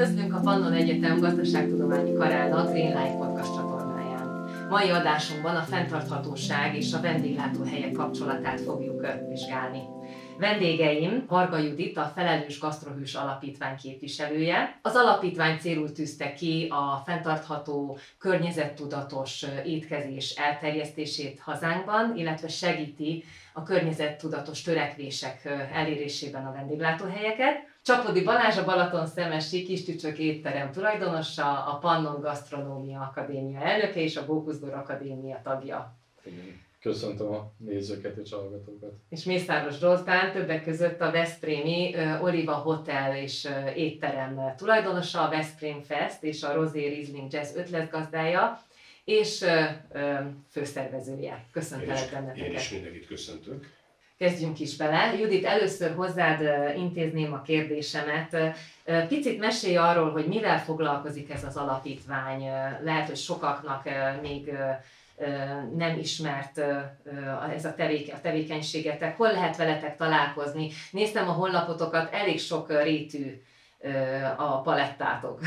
Üdvözlünk a Pannon Egyetem Gazdaságtudományi Karának Green Life Podcast csatornáján. Mai adásunkban a fenntarthatóság és a vendéglátóhelyek kapcsolatát fogjuk vizsgálni. Vendégeim Varga Judit, a Felelős Gasztrohős Alapítvány képviselője. Az alapítvány célul tűzte ki a fenntartható, környezettudatos étkezés elterjesztését hazánkban, illetve segíti a környezettudatos törekvések elérésében a vendéglátóhelyeket. Csapodi Balázs a Balaton Szemesi Kistücsök étterem tulajdonosa, a Pannon Gasztronómia Akadémia elnöke és a Bókuszgor Akadémia tagja. Köszöntöm a nézőket és hallgatókat. És Mészáros Zoltán többek között a Veszprémi uh, Oliva Hotel és uh, étterem tulajdonosa, a Veszprém Fest és a Rosé Riesling Jazz ötletgazdája és uh, főszervezője. Köszöntelek benneteket. Én is mindenkit köszöntök. Kezdjünk is bele. Judit, először hozzád intézném a kérdésemet. Picit mesélj arról, hogy mivel foglalkozik ez az alapítvány. Lehet, hogy sokaknak még nem ismert ez a, tevéke, a tevékenységetek. Hol lehet veletek találkozni? Néztem a honlapotokat, elég sok rétű a palettátok.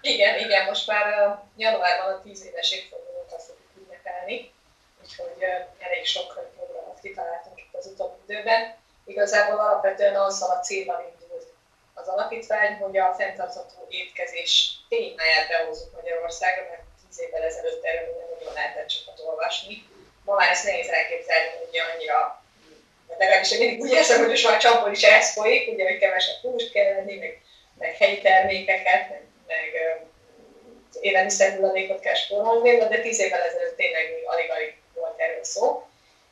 Igen, igen, most már januárban a 10 éves évfordulót fogjuk ünnepelni, úgyhogy elég sok programot kitaláltunk az utóbbi időben. Igazából alapvetően azzal a célral indult az alapítvány, hogy a fenntartható étkezés témáját behozzuk Magyarországra, mert tíz évvel ezelőtt erről nem nagyon lehetett sokat olvasni. Ma már ezt nehéz elképzelni, hogy annyira legalábbis én mindig úgy érzem, hogy most már csapból is ez folyik, ugye, hogy kevesebb húst kell lenni, meg, meg helyi termékeket, meg, meg élelmiszerhulladékot kell spórolni, de tíz évvel ezelőtt tényleg alig-alig volt erről szó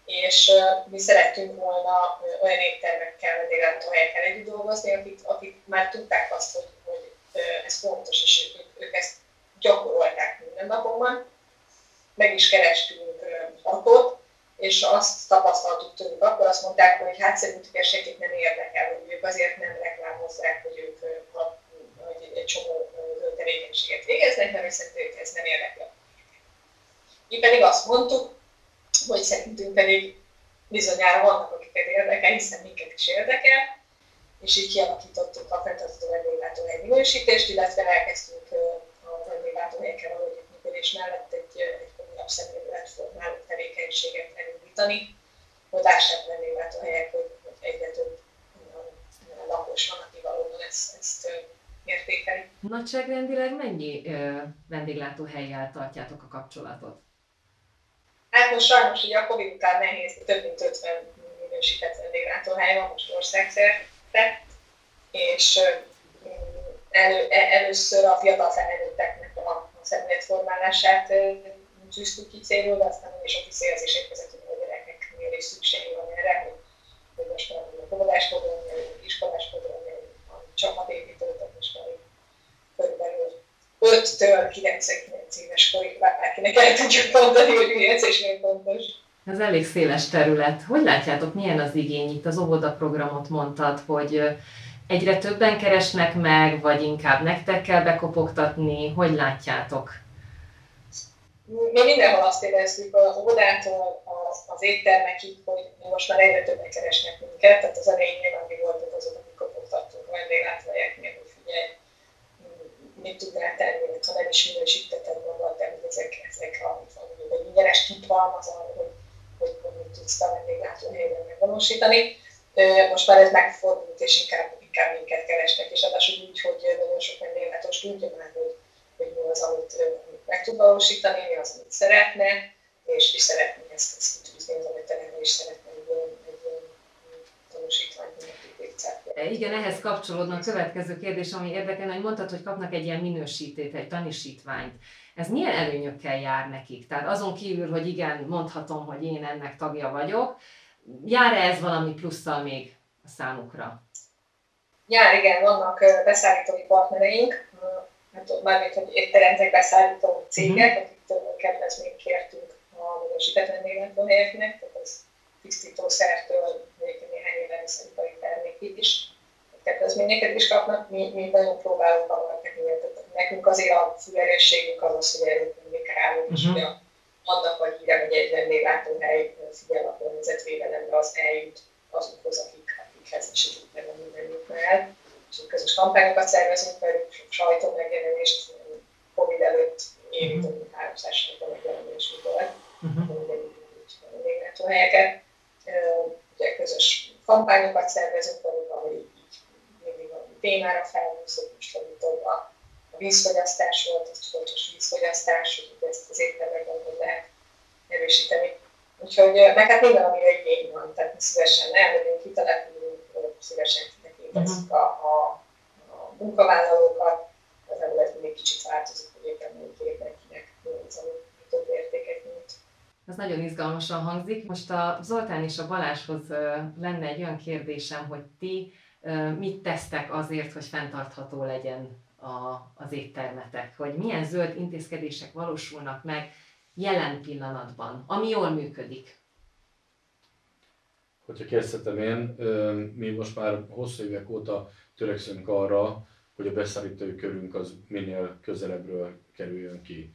és mi szerettünk volna olyan éttermekkel, vendéglátóhelyekkel együtt dolgozni, akik, akik már tudták azt, hogy, hogy ez fontos, és ők, ők ezt gyakorolták minden napokban. Meg is kerestünk hatot, és azt tapasztaltuk tőlük, akkor azt mondták, hogy hát szerintük senkit nem érdekel, hogy ők azért nem reklámozzák, hogy ők hogy egy csomó tevékenységet végeznek, mert szerintük ez nem érdekel. Mi pedig azt mondtuk, hogy szerintünk pedig bizonyára vannak, akiket érdekel, hiszen minket is érdekel, és így kialakítottuk a fenntartható vendéglátóhely minősítést, illetve elkezdtünk a vendéglátóhelyekkel való együttműködés mellett egy, egy komolyabb szemléletformáló tevékenységet elindítani, hogy lássák vendéglátóhelyek, hogy, hogy egyre több lakos van, aki valóban ezt, ezt értékeli. Nagyságrendileg mennyi vendéglátóhelyjel tartjátok a kapcsolatot? Hát most sajnos ugye a Covid után nehéz, több mint 50 minősített vendéglátóhely van most országszerte, és elő, e, először a fiatal felnőtteknek a, szemléletformálását tűztük ki célul, de aztán is a visszajelzés érkezett, hogy a gyerekeknél is szükség van erre, hogy, hogy most már a óvodáskodón, iskoláskodón, a csapatépítőt, most már körülbelül 5-től 99 éves korig bárkinek el tudjuk mondani, hogy mi ez és miért fontos. Ez elég széles terület. Hogy látjátok, milyen az igény itt? Az óvoda programot mondtad, hogy egyre többen keresnek meg, vagy inkább nektek kell bekopogtatni? Hogy látjátok? Mi mindenhol azt érezzük, a óvodától az, az éttermekig, hogy most már egyre többen keresnek minket, tehát az elején nyilván mi voltak azok, akik kopogtattunk vendéglátóhelyeknél, hogy figyelj, mit tudnál tenni, ha nem is minősítetted magad, de hogy ezek, ezek a, hogy ingyenes kit van, az arra, hogy, hogy, hogy tudsz a vendéglátóhelyben megvalósítani. Most már ez megfordult, és inkább, inkább minket keresnek, és adásul úgy, hogy nagyon sok vendéglátós tudja már, hogy, hogy mi az, amit, amit meg tud valósítani, mi az, amit szeretne, és, és szeretné ezt, ezt kitűzni az, amit és szeretne egy ilyen, egy ilyen tanúsítványt, igen, ehhez kapcsolódna a következő kérdés, ami érdekel, hogy mondtad, hogy kapnak egy ilyen minősítét, egy tanisítványt. Ez milyen előnyökkel jár nekik? Tehát azon kívül, hogy igen, mondhatom, hogy én ennek tagja vagyok, jár-e ez valami plusszal még a számukra? Jár, igen, vannak beszállítói partnereink, hát mármint, hogy étteremtek beszállító cégek, uh-huh. akiktől kedvezményt kértünk a minősített vendéglátóhelyeknek, tehát ez tisztítószertől még néhány élelmiszeripari termékig is kedvezményeket is kapnak, mi, mi nagyon próbálunk valamit Nekünk azért a fűerősségünk az az, hogy erről kommunikálunk, uh-huh. és ugye annak a híre, hogy egy vendéglátóhely figyel a környezetvédelemre, az eljut azokhoz, akik, akikhez is meg a mindenjük el. és közös kampányokat szervezünk velük, sajtó megjelenést, Covid előtt évi több mint 300 sajtó megjelenésünk volt, uh-huh. helyeket. Ugye közös kampányokat szervezünk ahol így mindig a témára felhúzunk, most legutóbb a, a vízfogyasztás volt, a tudatos vízfogyasztás, hogy ezt az éttermekben hogy lehet erősíteni. Úgyhogy, meg hát minden, amire igény van, tehát mi szívesen elmegyünk, kitelepülünk, szívesen kitekintjük uh-huh. a, a, a munkavállalókat, az emulet mindig kicsit változik, hogy éppen melyik évben kinek az, ami több értéket. Ez nagyon izgalmasan hangzik. Most a Zoltán és a Balázshoz lenne egy olyan kérdésem, hogy ti mit tesztek azért, hogy fenntartható legyen a, az éttermetek, hogy milyen zöld intézkedések valósulnak meg jelen pillanatban, ami jól működik. Hogyha kezdhetem én, mi most már hosszú évek óta törekszünk arra, hogy a beszállítói körünk az minél közelebbről kerüljön ki.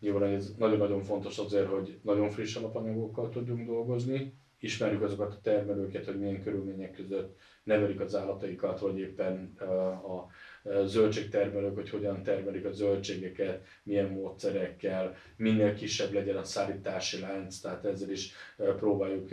Nyilván ez nagyon-nagyon fontos azért, hogy nagyon friss alapanyagokkal tudjunk dolgozni, ismerjük azokat a termelőket, hogy milyen körülmények között nevelik az állataikat, vagy éppen a zöldségtermelők, hogy hogyan termelik a zöldségeket, milyen módszerekkel, minél kisebb legyen a szállítási lánc, tehát ezzel is próbáljuk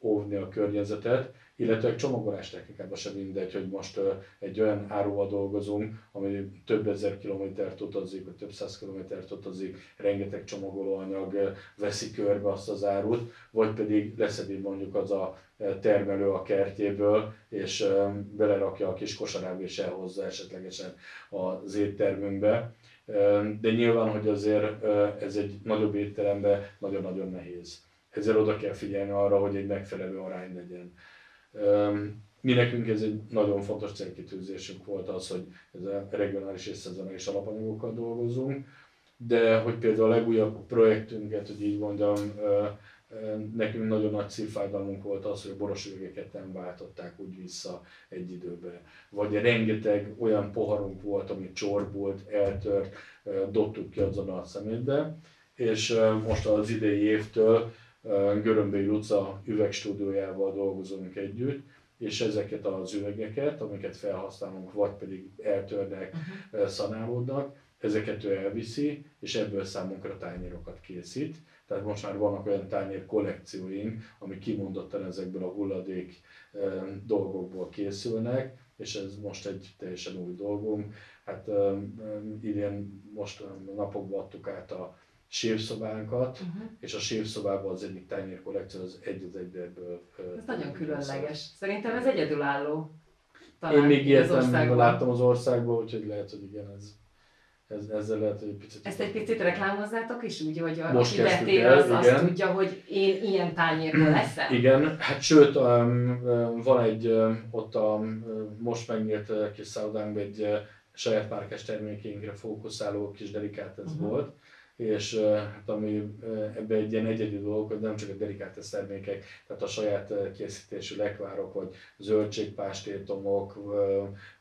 óvni a környezetet, illetve csomagolás technikában sem mindegy, hogy most egy olyan áruval dolgozunk, ami több ezer kilométert utazik, vagy több száz kilométert utazik, rengeteg csomagolóanyag veszi körbe azt az árut, vagy pedig leszedi mondjuk az a termelő a kertjéből, és belerakja a kis kosarába és elhozza esetlegesen az éttermünkbe. De nyilván, hogy azért ez egy nagyobb étteremben nagyon-nagyon nehéz. Ezzel oda kell figyelni arra, hogy egy megfelelő arány legyen. Mi nekünk ez egy nagyon fontos célkitűzésünk volt az, hogy ez a regionális és szezonális alapanyagokkal dolgozunk, de hogy például a legújabb projektünket, hogy így mondjam, nekünk nagyon nagy szívfájdalmunk volt az, hogy a borosüvegeket nem váltották úgy vissza egy időben. Vagy rengeteg olyan poharunk volt, ami csorbult, eltört, dobtuk ki azon a szemétbe, és most az idei évtől Görömbély utca üvegstúdiójával dolgozunk együtt, és ezeket az üvegeket, amiket felhasználunk, vagy pedig eltörnek, uh-huh. szanálódnak, ezeket ő elviszi, és ebből számunkra tányérokat készít. Tehát most már vannak olyan tányér kollekcióink, ami kimondottan ezekből a hulladék dolgokból készülnek, és ez most egy teljesen új dolgunk. Hát idén most napokban adtuk át a sívszobánkat, uh-huh. és a sívszobában az egyik tányér kollekció az egy az egybe ebből. Ez nagyon különleges. Szerintem ez egyedülálló. Talán Én még ilyet nem láttam az országban, úgyhogy lehet, hogy igen, ez, ez, ezzel lehet, hogy egy picit... Ezt egy picit reklámozzátok is úgy, hogy Most aki betér, az igen. azt tudja, hogy én ilyen tányérból leszek? Igen, hát sőt, um, van egy um, ott a um, most megnyílt kis szállodánkban egy uh, saját márkás termékeinkre fókuszáló kis delikát ez uh-huh. volt, és hát ami ebbe egy ilyen egyedi dolog, hogy nem csak a delikátes termékek, tehát a saját készítésű lekvárok, vagy zöldségpástétomok,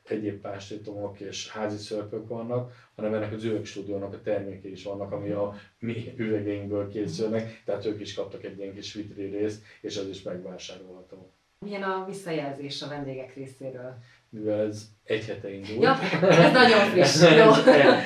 egyéb pástétomok és házi szörpök vannak, hanem ennek az üvegstúdiónak a termékei is vannak, ami a mi üvegeinkből készülnek, tehát ők is kaptak egy ilyen kis vitri részt, és az is megvásárolható. Milyen a visszajelzés a vendégek részéről? mivel ez egy hete indult. Ja, ez nagyon friss. Jó.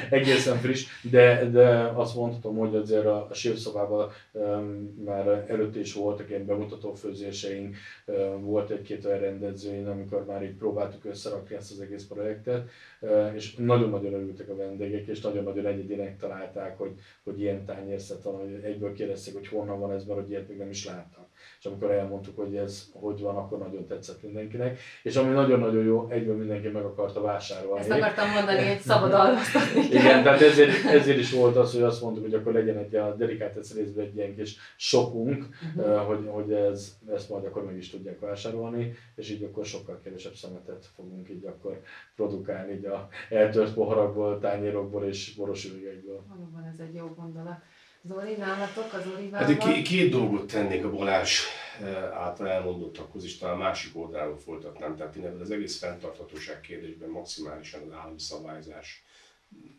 Egészen friss, de, de azt mondhatom, hogy azért a, a sírszobában um, már előtt is voltak ilyen bemutató főzéseink, um, volt egy-két olyan rendezvény, amikor már így próbáltuk összerakni ezt az egész projektet, uh, és nagyon-nagyon örültek a vendégek, és nagyon-nagyon egyedinek találták, hogy, hogy ilyen tányérszet van, hogy egyből kérdezték, hogy honnan van ez, mert hogy ilyet még nem is láttak és amikor elmondtuk, hogy ez hogy van, akkor nagyon tetszett mindenkinek. És ami nagyon-nagyon jó, egyből mindenki meg akarta vásárolni. Ezt akartam mondani, hogy szabad alvasztani. Igen, tehát ezért, ezért is volt az, hogy azt mondtuk, hogy akkor legyen egy a dedikált részben egy ilyen kis sokunk, uh-huh. hogy, hogy ez, ezt majd akkor meg is tudják vásárolni, és így akkor sokkal kevesebb szemetet fogunk így akkor produkálni így a eltört poharakból, tányérokból és boros üvegekből. Valóban ez egy jó gondolat. Zoli, nálatok az olivával? Hát két dolgot tennék a Balázs eh, által elmondottakhoz, és talán másik oldalról folytatnám. Tehát én ebben az egész fenntarthatóság kérdésben maximálisan az állami szabályzás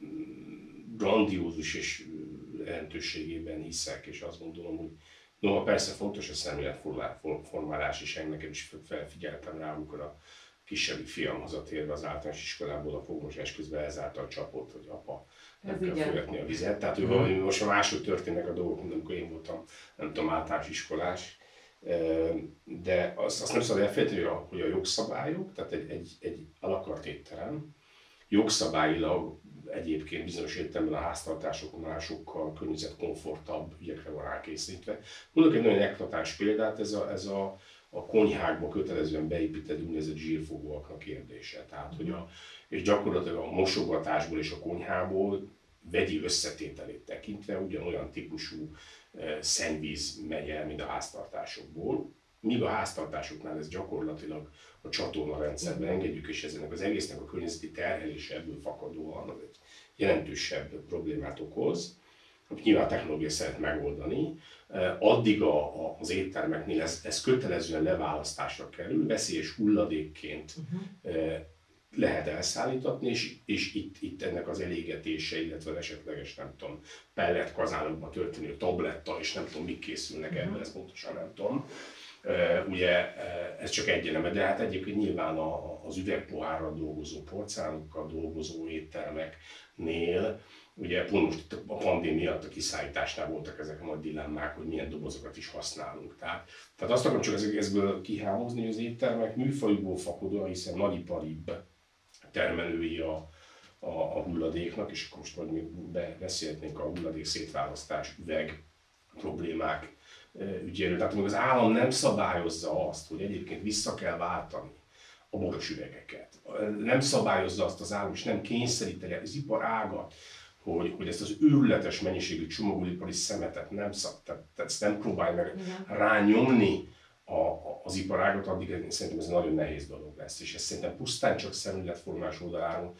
mm, grandiózus és jelentőségében hiszek, és azt gondolom, hogy noha persze fontos a szemléletformálás, és ennek is felfigyeltem rá, amikor a kisebbik fiam hazatérve az általános iskolából a fogmosás közben ezáltal csapott, hogy apa nem Ez kell igen. folyatni a vizet. Tehát ő valami, most a máshogy történnek a dolgok, mint amikor én voltam, nem tudom, általános iskolás. De azt, azt nem szabad elfelejteni, hogy a, hogy a jogszabályok, tehát egy, egy, egy alakart étterem, jogszabályilag egyébként bizonyos értelemben a háztartásoknál sokkal környezetkomfortabb ügyekre van rákészítve. Mondok egy nagyon eklatáns példát, ez a, ez a, a konyhákba kötelezően beépített úgynevezett zsírfogóaknak kérdése. Tehát, hogy a, és gyakorlatilag a mosogatásból és a konyhából vegyi összetételét tekintve ugyanolyan típusú eh, szennyvíz megy el, mint a háztartásokból. Míg a háztartásoknál ez gyakorlatilag a csatorna rendszerbe engedjük, és ezenek az egésznek a környezeti terhelése ebből fakadóan az egy jelentősebb problémát okoz, nyilván a technológia szeret megoldani, Eh, addig a, a, az éttermeknél ez, ez kötelezően leválasztásra kerül, veszélyes hulladékként eh, lehet elszállítatni, és, és itt, itt ennek az elégetése, illetve az esetleges, nem tudom, pellet kazánokba történő tabletta, és nem tudom, mik készülnek ebből, ezt pontosan nem tudom. E, ugye ez csak egy eleme, de hát egyébként nyilván a, az üvegpohárral dolgozó, porcelánokkal dolgozó éttermeknél, ugye pont a pandémia a kiszállításnál voltak ezek a nagy dilemmák, hogy milyen dobozokat is használunk. Tehát, tehát azt akarom csak ezek- ezből kihámozni, hogy az éttermek műfajukból fakadóan, hiszen nagyiparibb termelői a, a, a hulladéknak, és akkor most majd beszélhetnénk a hulladék szétválasztás, üveg problémák ügyéről. Tehát még az állam nem szabályozza azt, hogy egyébként vissza kell váltani a boros üvegeket. Nem szabályozza azt az állam, és nem kényszeríteni az ipar ágat, hogy, hogy ezt az őrületes mennyiségű csomagolóipari szemetet nem szab, tehát, tehát ezt nem próbálj meg Igen. rányomni a, a, az iparágat, addig szerintem ez nagyon nehéz dolog lesz, és ezt szerintem pusztán csak szemléletformás oldaláról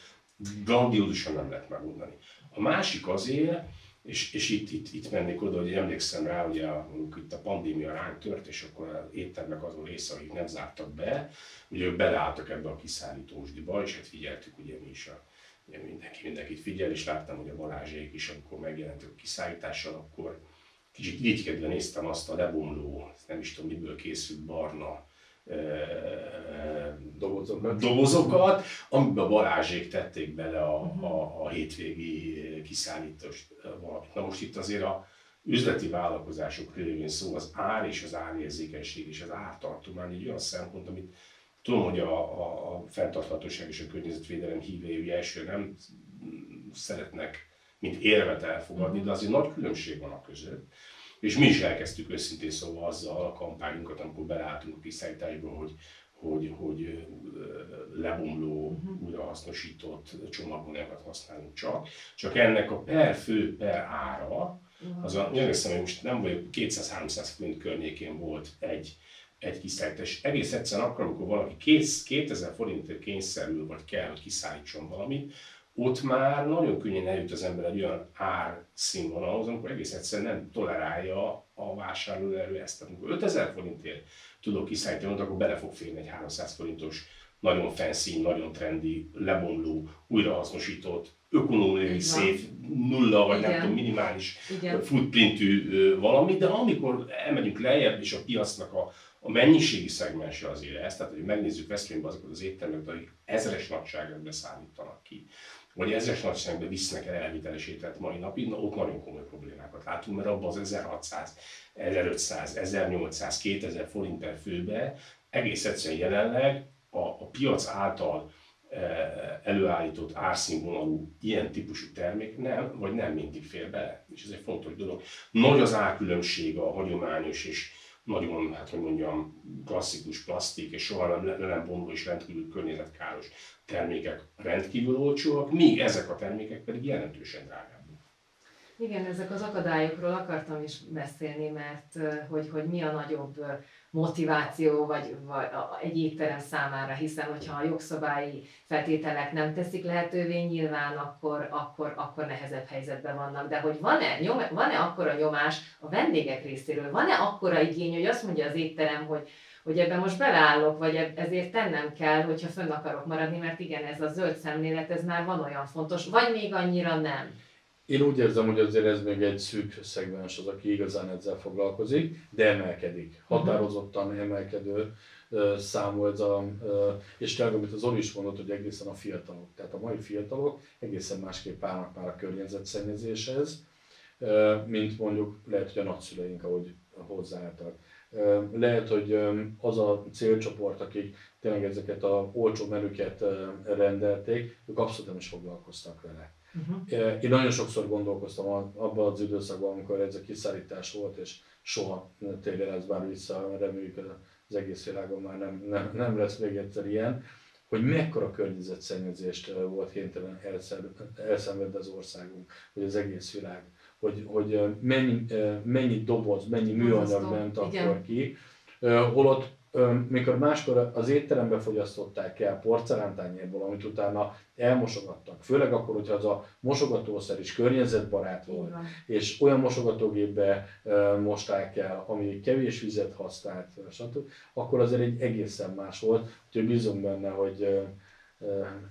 grandiózusan nem lehet megoldani. A másik azért, és, és itt, itt, itt mennék oda, hogy emlékszem rá, hogy a, itt a pandémia ránk tört, és akkor az éttermek azon része, akik nem zártak be, ugye ők beleálltak ebbe a kiszállítósdiba, és hát figyeltük ugye mi is a ugye mindenki mindenkit figyel, és láttam, hogy a Balázsék is, amikor megjelentek a kiszállítással, akkor kicsit irigykedve néztem azt a lebomló, nem is tudom miből készült barna Dobozokat. dobozokat, amiben a Balázsék tették bele a, a, a hétvégi kiszállítós valamit. Na most itt azért a üzleti vállalkozások révén szó az ár és az árérzékenység és az ártartomány egy olyan szempont, amit tudom, hogy a, a, a fenntarthatóság és a környezetvédelem hívei ugye első nem szeretnek mint érvet elfogadni, de azért nagy különbség van a között. És mi is elkezdtük őszintén szóval azzal a kampányunkat, amikor beleálltunk a kiszállításba, hogy, hogy, hogy lebomló, újrahasznosított csomagonyagokat használunk csak. Csak ennek a per fő, per ára, az a, emlékszem, hogy most nem vagyok, 200-300 forint környékén volt egy, egy kiszállítás. Egész egyszerűen akkor, amikor valaki kész, 2000 forintért kényszerül, vagy kell, hogy kiszállítson valamit, ott már nagyon könnyen eljut az ember egy olyan árszínvonalhoz, amikor egész egyszerűen nem tolerálja a vásárlóerő ezt. Tehát amikor 5000 forintért tudok kiszállítani, akkor bele fog férni egy 300 forintos, nagyon fancy, nagyon trendi, lebomló, újrahasznosított, ökonómiai, szép, nulla vagy nem Igen. tudom, minimális Igen. footprintű valami, de amikor elmegyünk lejjebb, és a piacnak a, a mennyiségi szegmense azért ez, tehát hogy megnézzük Veszprémben azokat az éttermeket, akik ezres nagyságrendbe szállítanak ki, vagy ezres nagyságrendbe visznek el elviteles ételt mai napig, na ott nagyon komoly problémákat látunk, mert abban az 1600, 1500, 1800, 2000 forint per főbe egész egyszerűen jelenleg a, a piac által eh, előállított árszínvonalú ilyen típusú termék nem, vagy nem mindig fér bele. És ez egy fontos dolog. Nagy az árkülönbség a hagyományos és nagyon, hát hogy mondjam, klasszikus plastik és soha nem, le nem bomló és rendkívül környezetkáros termékek rendkívül olcsóak, míg ezek a termékek pedig jelentősen drágábbak. Igen, ezek az akadályokról akartam is beszélni, mert hogy, hogy mi a nagyobb motiváció vagy, vagy egy étterem számára, hiszen hogyha a jogszabályi feltételek nem teszik lehetővé, nyilván akkor, akkor, akkor nehezebb helyzetben vannak. De hogy van-e, nyom, van-e akkora nyomás a vendégek részéről, van-e akkora igény, hogy azt mondja az étterem, hogy hogy ebben most beleállok, vagy ezért tennem kell, hogyha fönn akarok maradni, mert igen, ez a zöld szemlélet, ez már van olyan fontos, vagy még annyira nem. Én úgy érzem, hogy azért ez még egy szűk szegmens az, aki igazán ezzel foglalkozik, de emelkedik. Mhm. Határozottan emelkedő számú ez a, és tényleg amit az Oli is mondott, hogy egészen a fiatalok. Tehát a mai fiatalok egészen másképp állnak már a környezetszennyezéshez, mint mondjuk lehet, hogy a nagyszüleink, ahogy hozzáálltak. Lehet, hogy az a célcsoport, akik tényleg ezeket a olcsó menüket rendelték, ők abszolút nem is foglalkoztak vele. Uh-huh. Én nagyon sokszor gondolkoztam abban az időszakban, amikor ez a kiszállítás volt, és soha tényleg ez már vissza, reméljük az egész világon már nem, nem, nem lesz még egyszer ilyen, hogy mekkora környezetszennyezést volt kénytelen elszenvedni az országunk, vagy az egész világ. Hogy, hogy mennyi, mennyi doboz, mennyi műanyag ment akkor ki, holott mikor máskor az étterembe fogyasztották el porcelántányérból, amit utána elmosogattak, főleg akkor, hogyha az a mosogatószer is környezetbarát volt, Igen. és olyan mosogatógépbe mosták el, ami kevés vizet használt, stb., akkor azért egy egészen más volt, úgyhogy bízom benne, hogy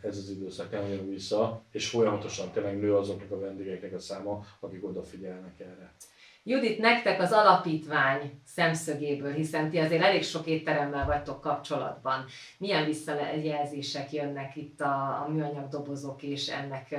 ez az időszak nem jön vissza, és folyamatosan tényleg nő azoknak a vendégeknek a száma, akik odafigyelnek erre. Judit, nektek az alapítvány szemszögéből, hiszen ti azért elég sok étteremmel vagytok kapcsolatban. Milyen visszajelzések jönnek itt a, a műanyag dobozok és ennek ö,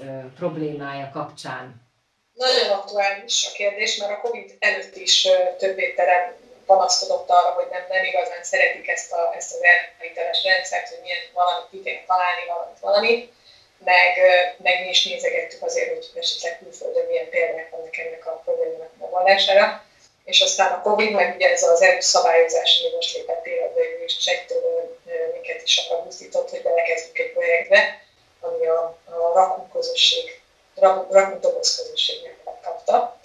ö, problémája kapcsán? Nagyon aktuális a kérdés, mert a Covid előtt is több étterem panaszkodott arra, hogy nem, nem igazán szeretik ezt, a, ezt az elhiteles rendszert, hogy milyen valamit ki kell találni, valamit, valamit, meg, meg mi is nézegettük azért, hogy esetleg külföldön milyen példák vannak ennek a problémának megoldására. És aztán a Covid, meg ugye ez az EU szabályozás, ami most lépett életbe, és segítől minket is arra buzdított, hogy belekezdjük egy projektbe, ami a, a rakunk közösség, doboz közösségnek kapta.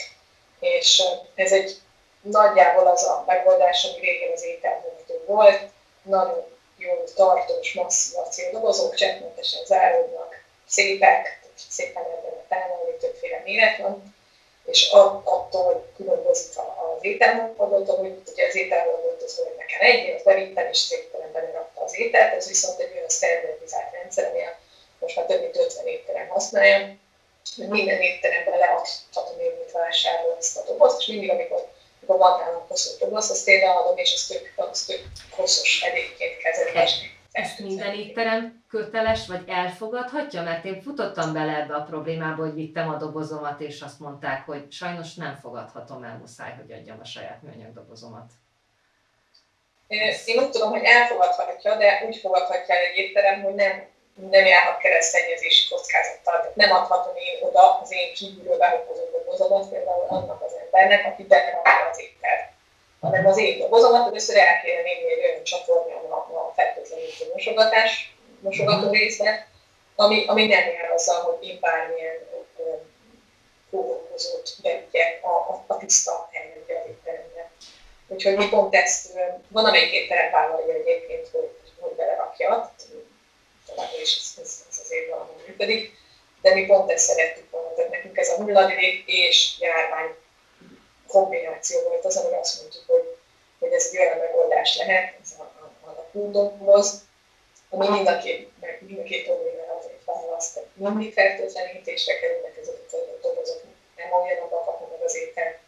És ez egy nagyjából az a megoldás, ami régen az ételhordó volt, nagyon jó tartós, masszív acéldobozok, cseppmentesen záródnak, szépek, szépen ebben távolni, többféle méret van, és attól különbözik az ételhordót, hogy ugye az ételhordót az olyan nekem egy, azt bevittem, és az étteremben rakta az ételt, ez viszont egy olyan standardizált rendszer, ami most már több mint 50 étterem használja, hogy minden étteremben leadhatom én, mint vásárol ezt a dobozt, és mindig, amikor a van hosszú doboz, azt én leadom, és az tök, az tök hosszos edényként kezelni. Ezt minden étterem köteles, vagy elfogadhatja? Mert én futottam bele ebbe a problémába, hogy vittem a dobozomat, és azt mondták, hogy sajnos nem fogadhatom el, muszáj, hogy adjam a saját műanyag dobozomat. Én úgy tudom, hogy elfogadhatja, de úgy fogadhatja el egy étterem, hogy nem, nem járhat keresztszennyezési kockázattal. Tehát nem adhatom én oda az én kívülről behozott dobozomat, például annak az embernek, aki berakja az ételt. Hanem az én dobozomat először el kéne nézni egy olyan csatornán a, a fertőtlenítő mosogatás, mosogató mhm. részbe, ami, ami nem jár azzal, hogy én bármilyen kórokozót beütjek a, a, a tiszta helyen. Úgyhogy mi pont ezt, van amelyik étterem vállalja egyébként, hogy, hogy belerakja, továbbra is ez, ez, ez azért valahogy működik, de mi pont ezt szerettük volna, tehát nekünk ez a hulladék és járvány kombináció volt az, amire azt mondtuk, hogy, hogy ez egy olyan megoldás lehet, ez a, a, a kúndokhoz, ami mind a két, meg mind a két problémára választ. Mindig fertőtlenítésre kerülnek ezek a dobozok, nem olyanokba kapnak meg az étel,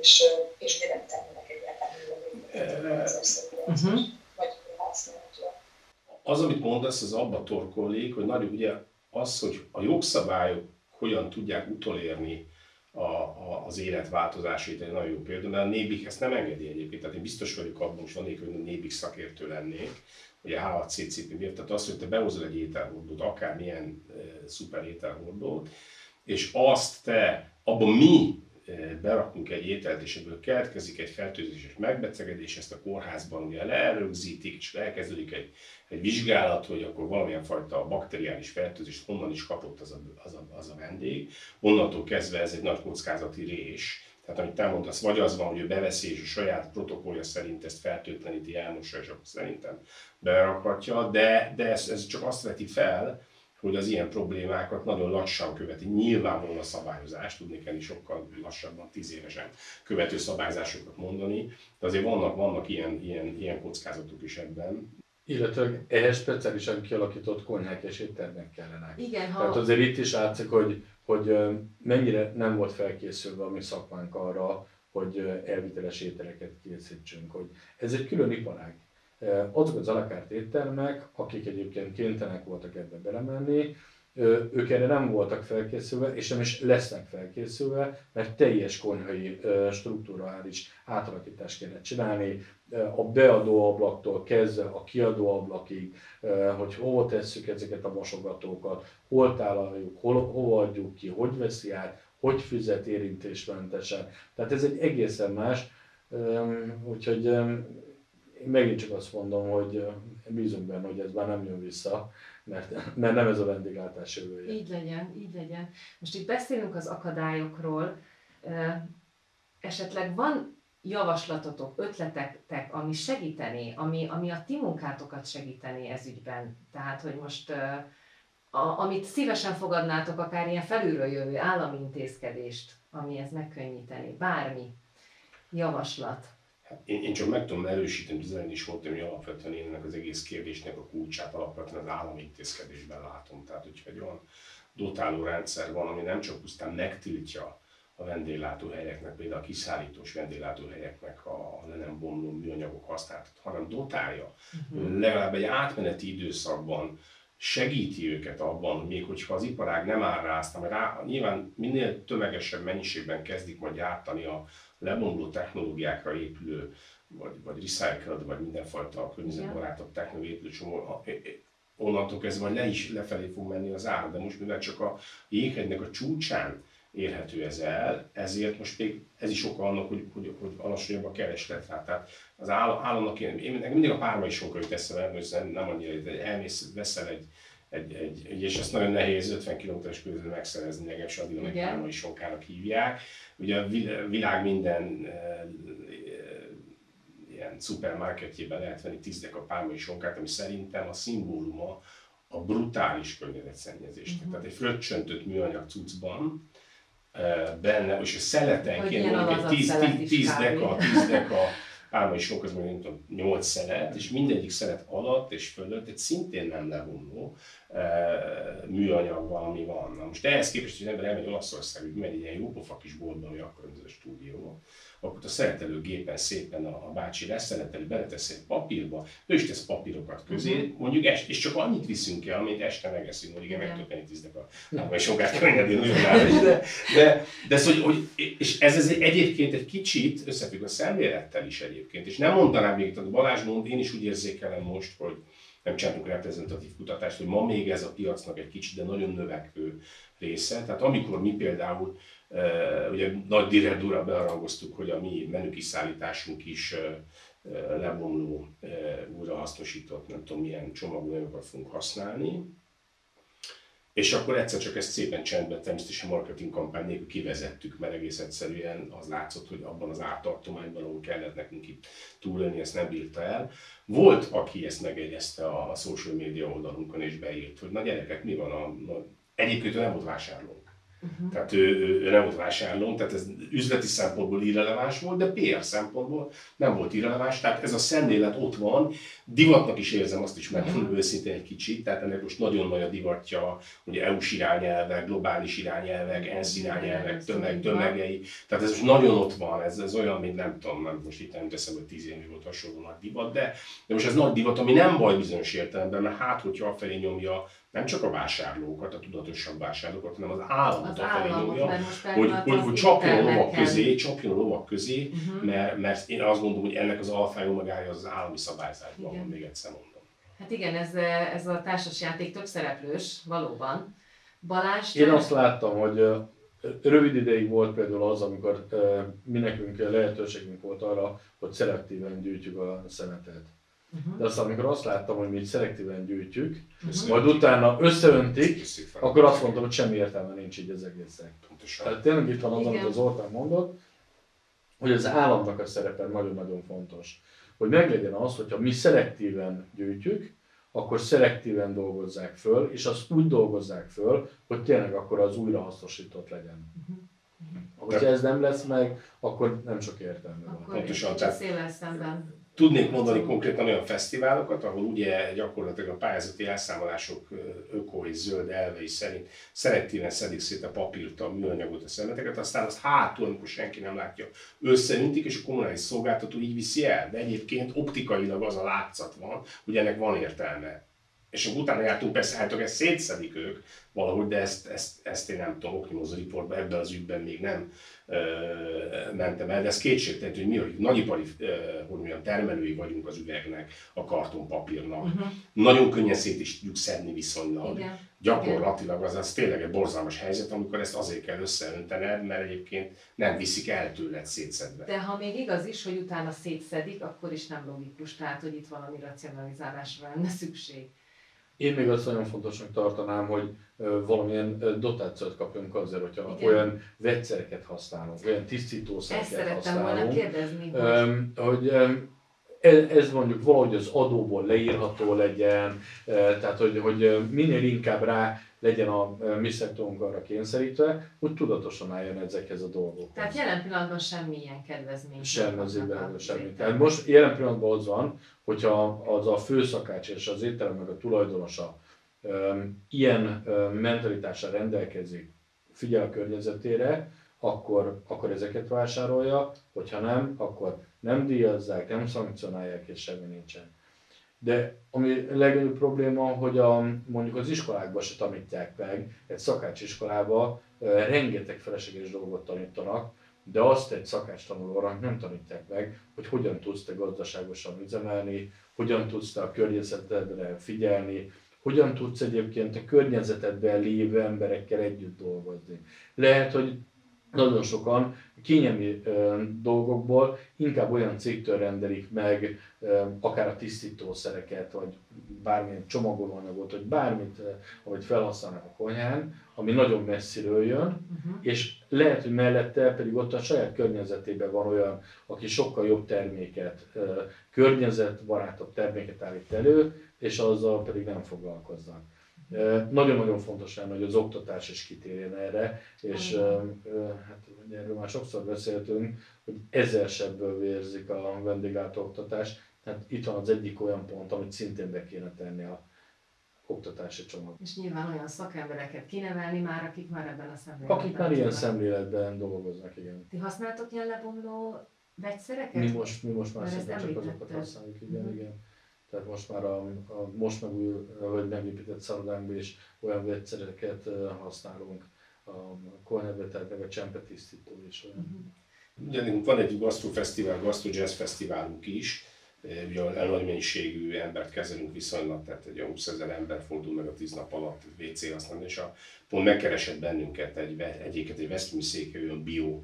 és, és ugye nem termelnek egyáltalán uh-huh. vagy használatra. Az, amit mondasz, az abba torkollék, hogy nagyon ugye az, hogy a jogszabályok hogyan tudják utolérni a, az élet változásait egy nagyon jó példa, mert a Nébik ezt nem engedi egyébként, tehát én biztos vagyok abban, hogy van hogy Nébik szakértő lennék, hogy a HACCP miért, tehát azt, hogy te behozol egy ételhordót, akármilyen e, szuper ételhordót, és azt te, abban mi berakunk egy ételt, és ebből keletkezik egy fertőzés és megbetegedés, ezt a kórházban ugye lerögzítik, és elkezdődik egy, egy vizsgálat, hogy akkor valamilyen fajta bakteriális fertőzést honnan is kapott az a, az a, az a vendég. Onnantól kezdve ez egy nagy kockázati rés, tehát amit te mondasz, vagy az van, hogy ő beveszi és a saját protokollja szerint ezt fertőtleníti, elmossa, és akkor szerintem berakhatja, de, de ez, ez csak azt veti fel, hogy az ilyen problémákat nagyon lassan követi. Nyilvánvalóan a szabályozás, tudni kell sokkal lassabban, tíz évesen követő szabályzásokat mondani, de azért vannak, vannak ilyen, ilyen, ilyen kockázatok is ebben. Illetve ehhez speciálisan kialakított konyhák és éttermek kellene. Igen, ha... Tehát azért itt is látszik, hogy hogy mennyire nem volt felkészülve a mi szakmánk arra, hogy elviteles ételeket készítsünk. Hogy ez egy külön iparág. Azok az alakárt éttermek, akik egyébként kénytelenek voltak ebbe belemenni, ők erre nem voltak felkészülve, és nem is lesznek felkészülve, mert teljes konyhai strukturális átalakítást kellett csinálni, a beadó ablaktól kezdve a kiadó ablakig, hogy hova tesszük ezeket a mosogatókat, hol tálaljuk, hol, hova adjuk ki, hogy veszi át, hogy fizet érintésmentesen. Tehát ez egy egészen más, úgyhogy én megint csak azt mondom, hogy bízunk benne, hogy ez már nem jön vissza, mert, mert nem ez a vendéglátás jövője. Így legyen, így legyen. Most itt beszélünk az akadályokról. Esetleg van javaslatotok, ötletetek, ami segíteni, ami, ami a ti munkátokat segíteni ez ügyben? Tehát, hogy most a, amit szívesen fogadnátok, akár ilyen felülről jövő állami intézkedést, ami ez megkönnyíteni, bármi javaslat. Én, én csak meg tudom erősíteni, az is mondtam, hogy alapvetően én ennek az egész kérdésnek a kulcsát alapvetően az állami intézkedésben látom. Tehát, hogyha egy olyan dotáló rendszer van, ami nem csak pusztán megtiltja a vendéglátóhelyeknek, például a kiszállítós vendéglátóhelyeknek a le nem bomló műanyagok használatot, hanem dotálja. Uh-huh. Legalább egy átmeneti időszakban segíti őket abban, még hogyha az iparág nem áll rá, aztán rá, nyilván minél tömegesebb mennyiségben kezdik majd gyártani a lebomló technológiákra épülő, vagy, vagy recycled, vagy mindenfajta környezetbarátabb technológia épülő csomó, onnantól kezdve le is lefelé fog menni az ár, de most mivel csak a jéghegynek a csúcsán érhető ez el, ezért most még ez is oka annak, hogy, hogy, hogy alacsonyabb a kereslet rá. Tehát az államnak, én, én mindig a párma is sokkal jut eszembe, hogy nem annyira, hogy elmész, veszel egy, egy, egy, egy, és ezt nagyon nehéz 50 km-es közül megszerezni, legalábbis addig, amíg pármai sonkának hívják. Ugye a világ minden e, ilyen szupermarketjében lehet venni tízdek a pálmai sonkát, ami szerintem a szimbóluma a brutális környezetszennyezésnek. Uh-huh. Tehát egy fröccsöntött műanyag cuccban benne, és a szeletenként mondjuk egy 10 deka, 10 deka álmai sok az mondjuk, tudom, 8 szelet, és mindegyik szelet alatt és fölött egy szintén nem levonó műanyag valami van. Na most ehhez képest, hogy az ember elmegy Olaszországba, megy egy ilyen jópofa kis boltba, ami akkor ez a stúdió, akkor a szeretelő gépen szépen a, a bácsi leszeleteli, beletesz egy papírba, ő is tesz papírokat közé, uh-huh. mondjuk est, és csak annyit viszünk el, amit este megeszünk, hogy igen, meg tudok enni tízdek a vagy sokát könnyedén, nagyon de, de, de ez, hogy, hogy, és ez, ez egyébként egy kicsit összefügg a szemlélettel is egyébként, és nem mondanám még, tehát Balázs mond, én is úgy érzékelem most, hogy nem csináltunk reprezentatív kutatást, hogy ma még ez a piacnak egy kicsit, de nagyon növekvő része. Tehát amikor mi például Ugye nagy direktúra bearangoztuk, hogy a mi menükiszállításunk is lebomló, újrahasznosított, nem tudom milyen csomagolásokat fogunk használni. És akkor egyszer csak ezt szépen csendben, természetesen marketing kampány nélkül kivezettük, mert egész egyszerűen az látszott, hogy abban az ártartományban, ahol kellett nekünk itt túlélni, ezt nem bírta el. Volt, aki ezt megegyezte a, social media oldalunkon és beírt, hogy na gyerekek, mi van a... a egyébként nem volt vásárló Uh-huh. Tehát ő, ő, ő nem volt vásárló, tehát ez üzleti szempontból irreleváns volt, de PR szempontból nem volt irreleváns, tehát ez a szemlélet ott van, divatnak is érzem azt is, mert uh-huh. őszintén egy kicsit, tehát ennek most nagyon nagy a divatja, ugye EU-s irányelvek, globális irányelvek, ENSZ irányelvek, tömeg, tömegei, tehát ez most nagyon ott van, ez, ez olyan, mint nem tudom, nem, most itt nem teszem, hogy tíz évig volt hasonló nagy divat, de, de most ez nagy divat, ami nem baj bizonyos értelemben, mert hát, hogyha afelé nyomja nem csak a vásárlókat, a tudatosabb vásárlókat, hanem az államot az afelé nyomja, hogy, hogy, hogy csapjon a lovak közé, csapjon a lovak közé, uh-huh. mert, mert én azt gondolom, hogy ennek az alfája omegája az, az állami szabályzásban van, még egyszer mondom. Hát igen, ez, ez a társasjáték több szereplős, valóban. Balázs? Én azt láttam, hogy rövid ideig volt például az, amikor mi nekünk lehetőségünk volt arra, hogy szelektíven gyűjtjük a szemetet. De aztán, amikor azt láttam, hogy mi szelektíven gyűjtjük, uh-huh. majd utána összeöntik, akkor azt mondtam, hogy semmi értelme nincs így az egésznek. Tehát tényleg itt van az, amit az Ortán mondott, hogy az államnak a szerepe nagyon-nagyon fontos. Hogy meglegyen az, hogyha mi szelektíven gyűjtjük, akkor szelektíven dolgozzák föl, és azt úgy dolgozzák föl, hogy tényleg akkor az újrahasznosított legyen. Uh-huh. Hogyha ez nem lesz meg, akkor nem sok értelme van. Pontosan. Tehát, szemben Tudnék mondani konkrétan olyan fesztiválokat, ahol ugye gyakorlatilag a pályázati elszámolások öko és zöld elvei szerint szelektíven szedik szét a papírt, a műanyagot, a szemeteket, aztán azt hátul, amikor senki nem látja, összeüntik, és a kommunális szolgáltató így viszi el. De egyébként optikailag az a látszat van, hogy ennek van értelme. És akkor utána jártunk, persze, hát ezt szétszedik ők valahogy, de ezt, ezt, ezt én nem tudom, Okimoz Reportba ebben az ügyben még nem mentem el, de ez kétségtelen, hogy mi, hogy nagyipari hogy mondjam, termelői vagyunk az üvegnek, a kartonpapírnak. Uh-huh. Nagyon könnyen szét is tudjuk szedni viszonylag. Igen. Gyakorlatilag az, az tényleg egy borzalmas helyzet, amikor ezt azért kell összeöntened, mert egyébként nem viszik el tőled szétszedve. De ha még igaz is, hogy utána szétszedik, akkor is nem logikus, tehát hogy itt valami racionalizálásra lenne szükség. Én még azt nagyon fontosnak tartanám, hogy valamilyen dotációt kapjunk azért, hogyha Igen. olyan vegyszereket használunk, olyan tisztítószereket használunk. Ezt kérdezni. Hogy, hogy ez mondjuk valahogy az adóból leírható legyen, tehát hogy, hogy minél inkább rá legyen a mi szektorunk arra kényszerítve, hogy tudatosan álljon ezekhez a dolgokhoz. Tehát jelen pillanatban semmilyen kedvezmény. Sem az semmi. Tehát most jelen pillanatban az van, hogyha az a főszakács és az étterem meg a tulajdonosa um, ilyen um, mentalitással rendelkezik, figyel a környezetére, akkor, akkor ezeket vásárolja, hogyha nem, akkor nem díjazzák, nem szankcionálják, és semmi nincsen. De ami legnagyobb probléma, hogy a, mondjuk az iskolákban se tanítják meg, egy szakácsiskolába rengeteg felesleges dolgot tanítanak, de azt egy szakács tanulónak nem tanítják meg, hogy hogyan tudsz te gazdaságosan üzemelni, hogyan tudsz te a környezetedre figyelni, hogyan tudsz egyébként a környezetedben lévő emberekkel együtt dolgozni. Lehet, hogy nagyon sokan kényelmi dolgokból inkább olyan cégtől rendelik meg akár a tisztítószereket, vagy bármilyen csomagolóanyagot, vagy bármit, amit felhasználnak a konyhán, ami nagyon messziről jön, uh-huh. és lehet, hogy mellette pedig ott a saját környezetében van olyan, aki sokkal jobb terméket, környezetbarátabb terméket állít elő, és azzal pedig nem foglalkoznak. Nagyon-nagyon fontos lenne, hogy az oktatás is kitérjen erre, és hát erről már sokszor beszéltünk, hogy ezer sebből vérzik a vendéglátó oktatás, tehát itt van az egyik olyan pont, amit szintén be kéne tenni a oktatási csomag. És nyilván olyan szakembereket kinevelni már, akik már ebben a szemléletben Akik már ilyen szemléletben dolgoznak, igen. Ti használtok ilyen lebomló vegyszereket? Mi most, mi most már szinte csak azokat használjuk, igen, mm. igen. Tehát most már a, a most megújul, vagy megépített szállodánkban is olyan vegyszereket használunk, a konyhavetel, meg a csempetisztító is olyan. Uh-huh. Van egy gasztrofesztivál, gastro jazz fesztiválunk is, ugye a nagy mennyiségű embert kezelünk viszonylag, tehát egy 20 ezer ember fordul meg a 10 nap alatt WC használni, és a, pont megkeresett bennünket egy, egyiket egy széke, olyan bio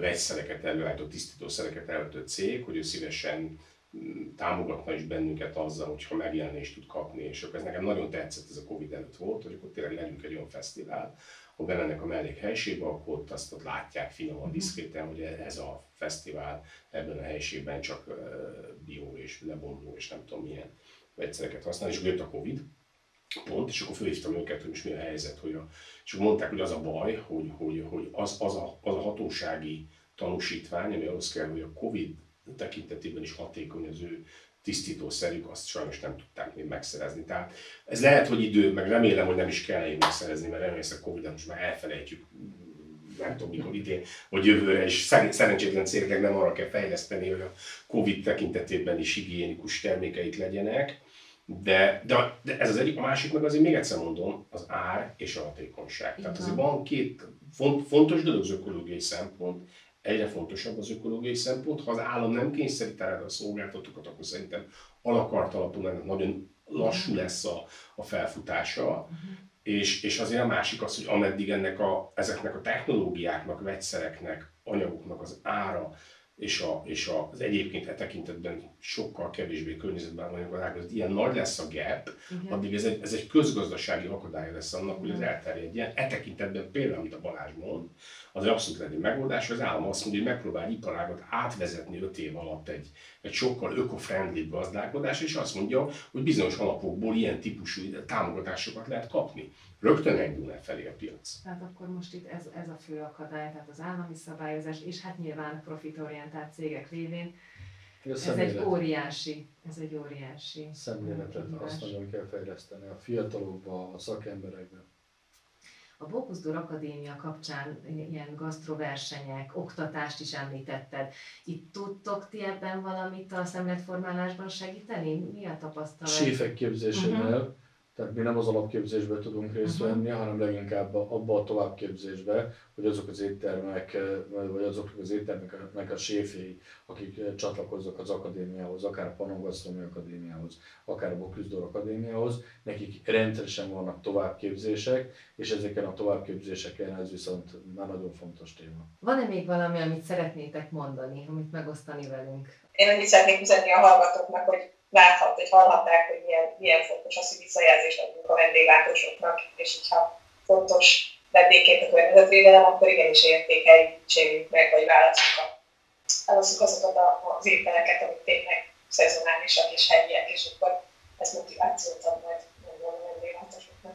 vegyszereket előállító, tisztítószereket előállító cég, hogy ő szívesen támogatna is bennünket azzal, hogyha megjelenést tud kapni, és akkor ez nekem nagyon tetszett, ez a Covid előtt volt, hogy akkor tényleg legyünk egy olyan fesztivál, ahol bemennek a mellékhelységbe, akkor ott azt ott látják finoman, mhm. diszkréten, hogy ez a fesztivál ebben a helyiségben csak bio és lebomló és nem tudom milyen vegyszereket használ, és jött a Covid, pont, és akkor fölhívtam őket, hogy most mi a helyzet, hogy a, és akkor mondták, hogy az a baj, hogy, hogy, hogy az, az, a, az a hatósági tanúsítvány, ami ahhoz kell, hogy a Covid tekintetében is hatékony az ő tisztítószerük, azt sajnos nem tudták még megszerezni. Tehát ez lehet, hogy idő, meg remélem, hogy nem is kell én megszerezni, mert remélem, a Covid-et most már elfelejtjük, nem tudom mikor idén, vagy jövőre, és szerencsétlen cégeknek nem arra kell fejleszteni, hogy a Covid tekintetében is higiénikus termékeik legyenek. De, de, de, ez az egyik, a másik meg azért még egyszer mondom, az ár és a hatékonyság. Tehát azért van két font, fontos dolog az ökológiai szempont, egyre fontosabb az ökológiai szempont. Ha az állam nem kényszerít erre a szolgáltatókat, akkor szerintem alakart alapul ennek nagyon lassú lesz a, a felfutása. Uh-huh. És, és azért a másik az, hogy ameddig ennek a, ezeknek a technológiáknak, vegyszereknek, anyagoknak az ára és, a, és az egyébként e tekintetben sokkal kevésbé környezetben anyagok az ilyen nagy lesz a gap, Igen. addig ez egy, ez egy közgazdasági akadály lesz annak, hogy ez elterjedjen. E tekintetben például, amit a Balázs mond, az egy abszolút egy megoldás. Az állam azt mondja, hogy megpróbál iparágat átvezetni 5 év alatt egy, egy sokkal öko-friendly gazdálkodás, és azt mondja, hogy bizonyos alapokból ilyen típusú támogatásokat lehet kapni. Rögtön elindul felé a piac. Tehát akkor most itt ez, ez a fő akadály, tehát az állami szabályozás, és hát nyilván profitorientált cégek révén Ez egy óriási, ez egy óriási szemléletet, azt nagyon kell fejleszteni a fiatalokba, a szakemberekben. A Bókuszdur Akadémia kapcsán ilyen gasztroversenyek, oktatást is említetted. Itt tudtok ti ebben valamit a szemletformálásban segíteni? Mi a tapasztalat? Séfek képzésénél, uh-huh. Tehát mi nem az alapképzésben tudunk részt venni, uh-huh. hanem leginkább abba a továbbképzésbe, hogy azok az éttermek, vagy azok az éttermeknek a séfjei, akik csatlakoznak az akadémiához, akár a Panongasztromi Akadémiához, akár a Boküzdor Akadémiához, nekik rendszeresen vannak továbbképzések, és ezeken a továbbképzéseken ez viszont már nagyon fontos téma. Van-e még valami, amit szeretnétek mondani, amit megosztani velünk? Én annyit szeretnék üzenni a hallgatóknak, hogy láthat, hogy hallhatták, hogy milyen, milyen fontos az, hogy visszajelzést adunk a vendéglátósoknak, és hogyha fontos vendégként a környezetvédelem, akkor igenis értékeljük, meg, vagy válaszunk, a, válaszunk azokat az ételeket, amik tényleg szezonálisak és helyiek, és akkor ez motivációt ad majd a vendéglátósoknak.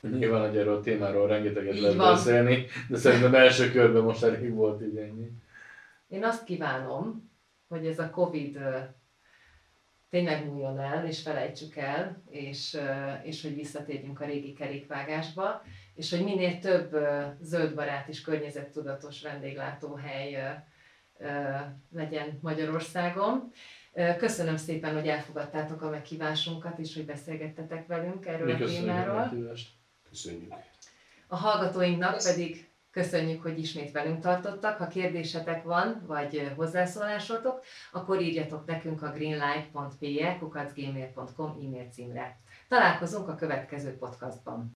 Nyilván, hogy erről a témáról rengeteget lehet beszélni, de szerintem első körben most elég volt így ennyi. Én azt kívánom, hogy ez a Covid tényleg múljon el, és felejtsük el, és, és hogy visszatérjünk a régi kerékvágásba, és hogy minél több zöldbarát és környezettudatos vendéglátóhely legyen Magyarországon. Köszönöm szépen, hogy elfogadtátok a meghívásunkat, és hogy beszélgettetek velünk erről Mi a témáról. Köszönjük. A hallgatóinknak pedig Köszönjük, hogy ismét velünk tartottak. Ha kérdésetek van, vagy hozzászólásotok, akkor írjatok nekünk a greenlight.pe kukacgmail.com e-mail címre. Találkozunk a következő podcastban.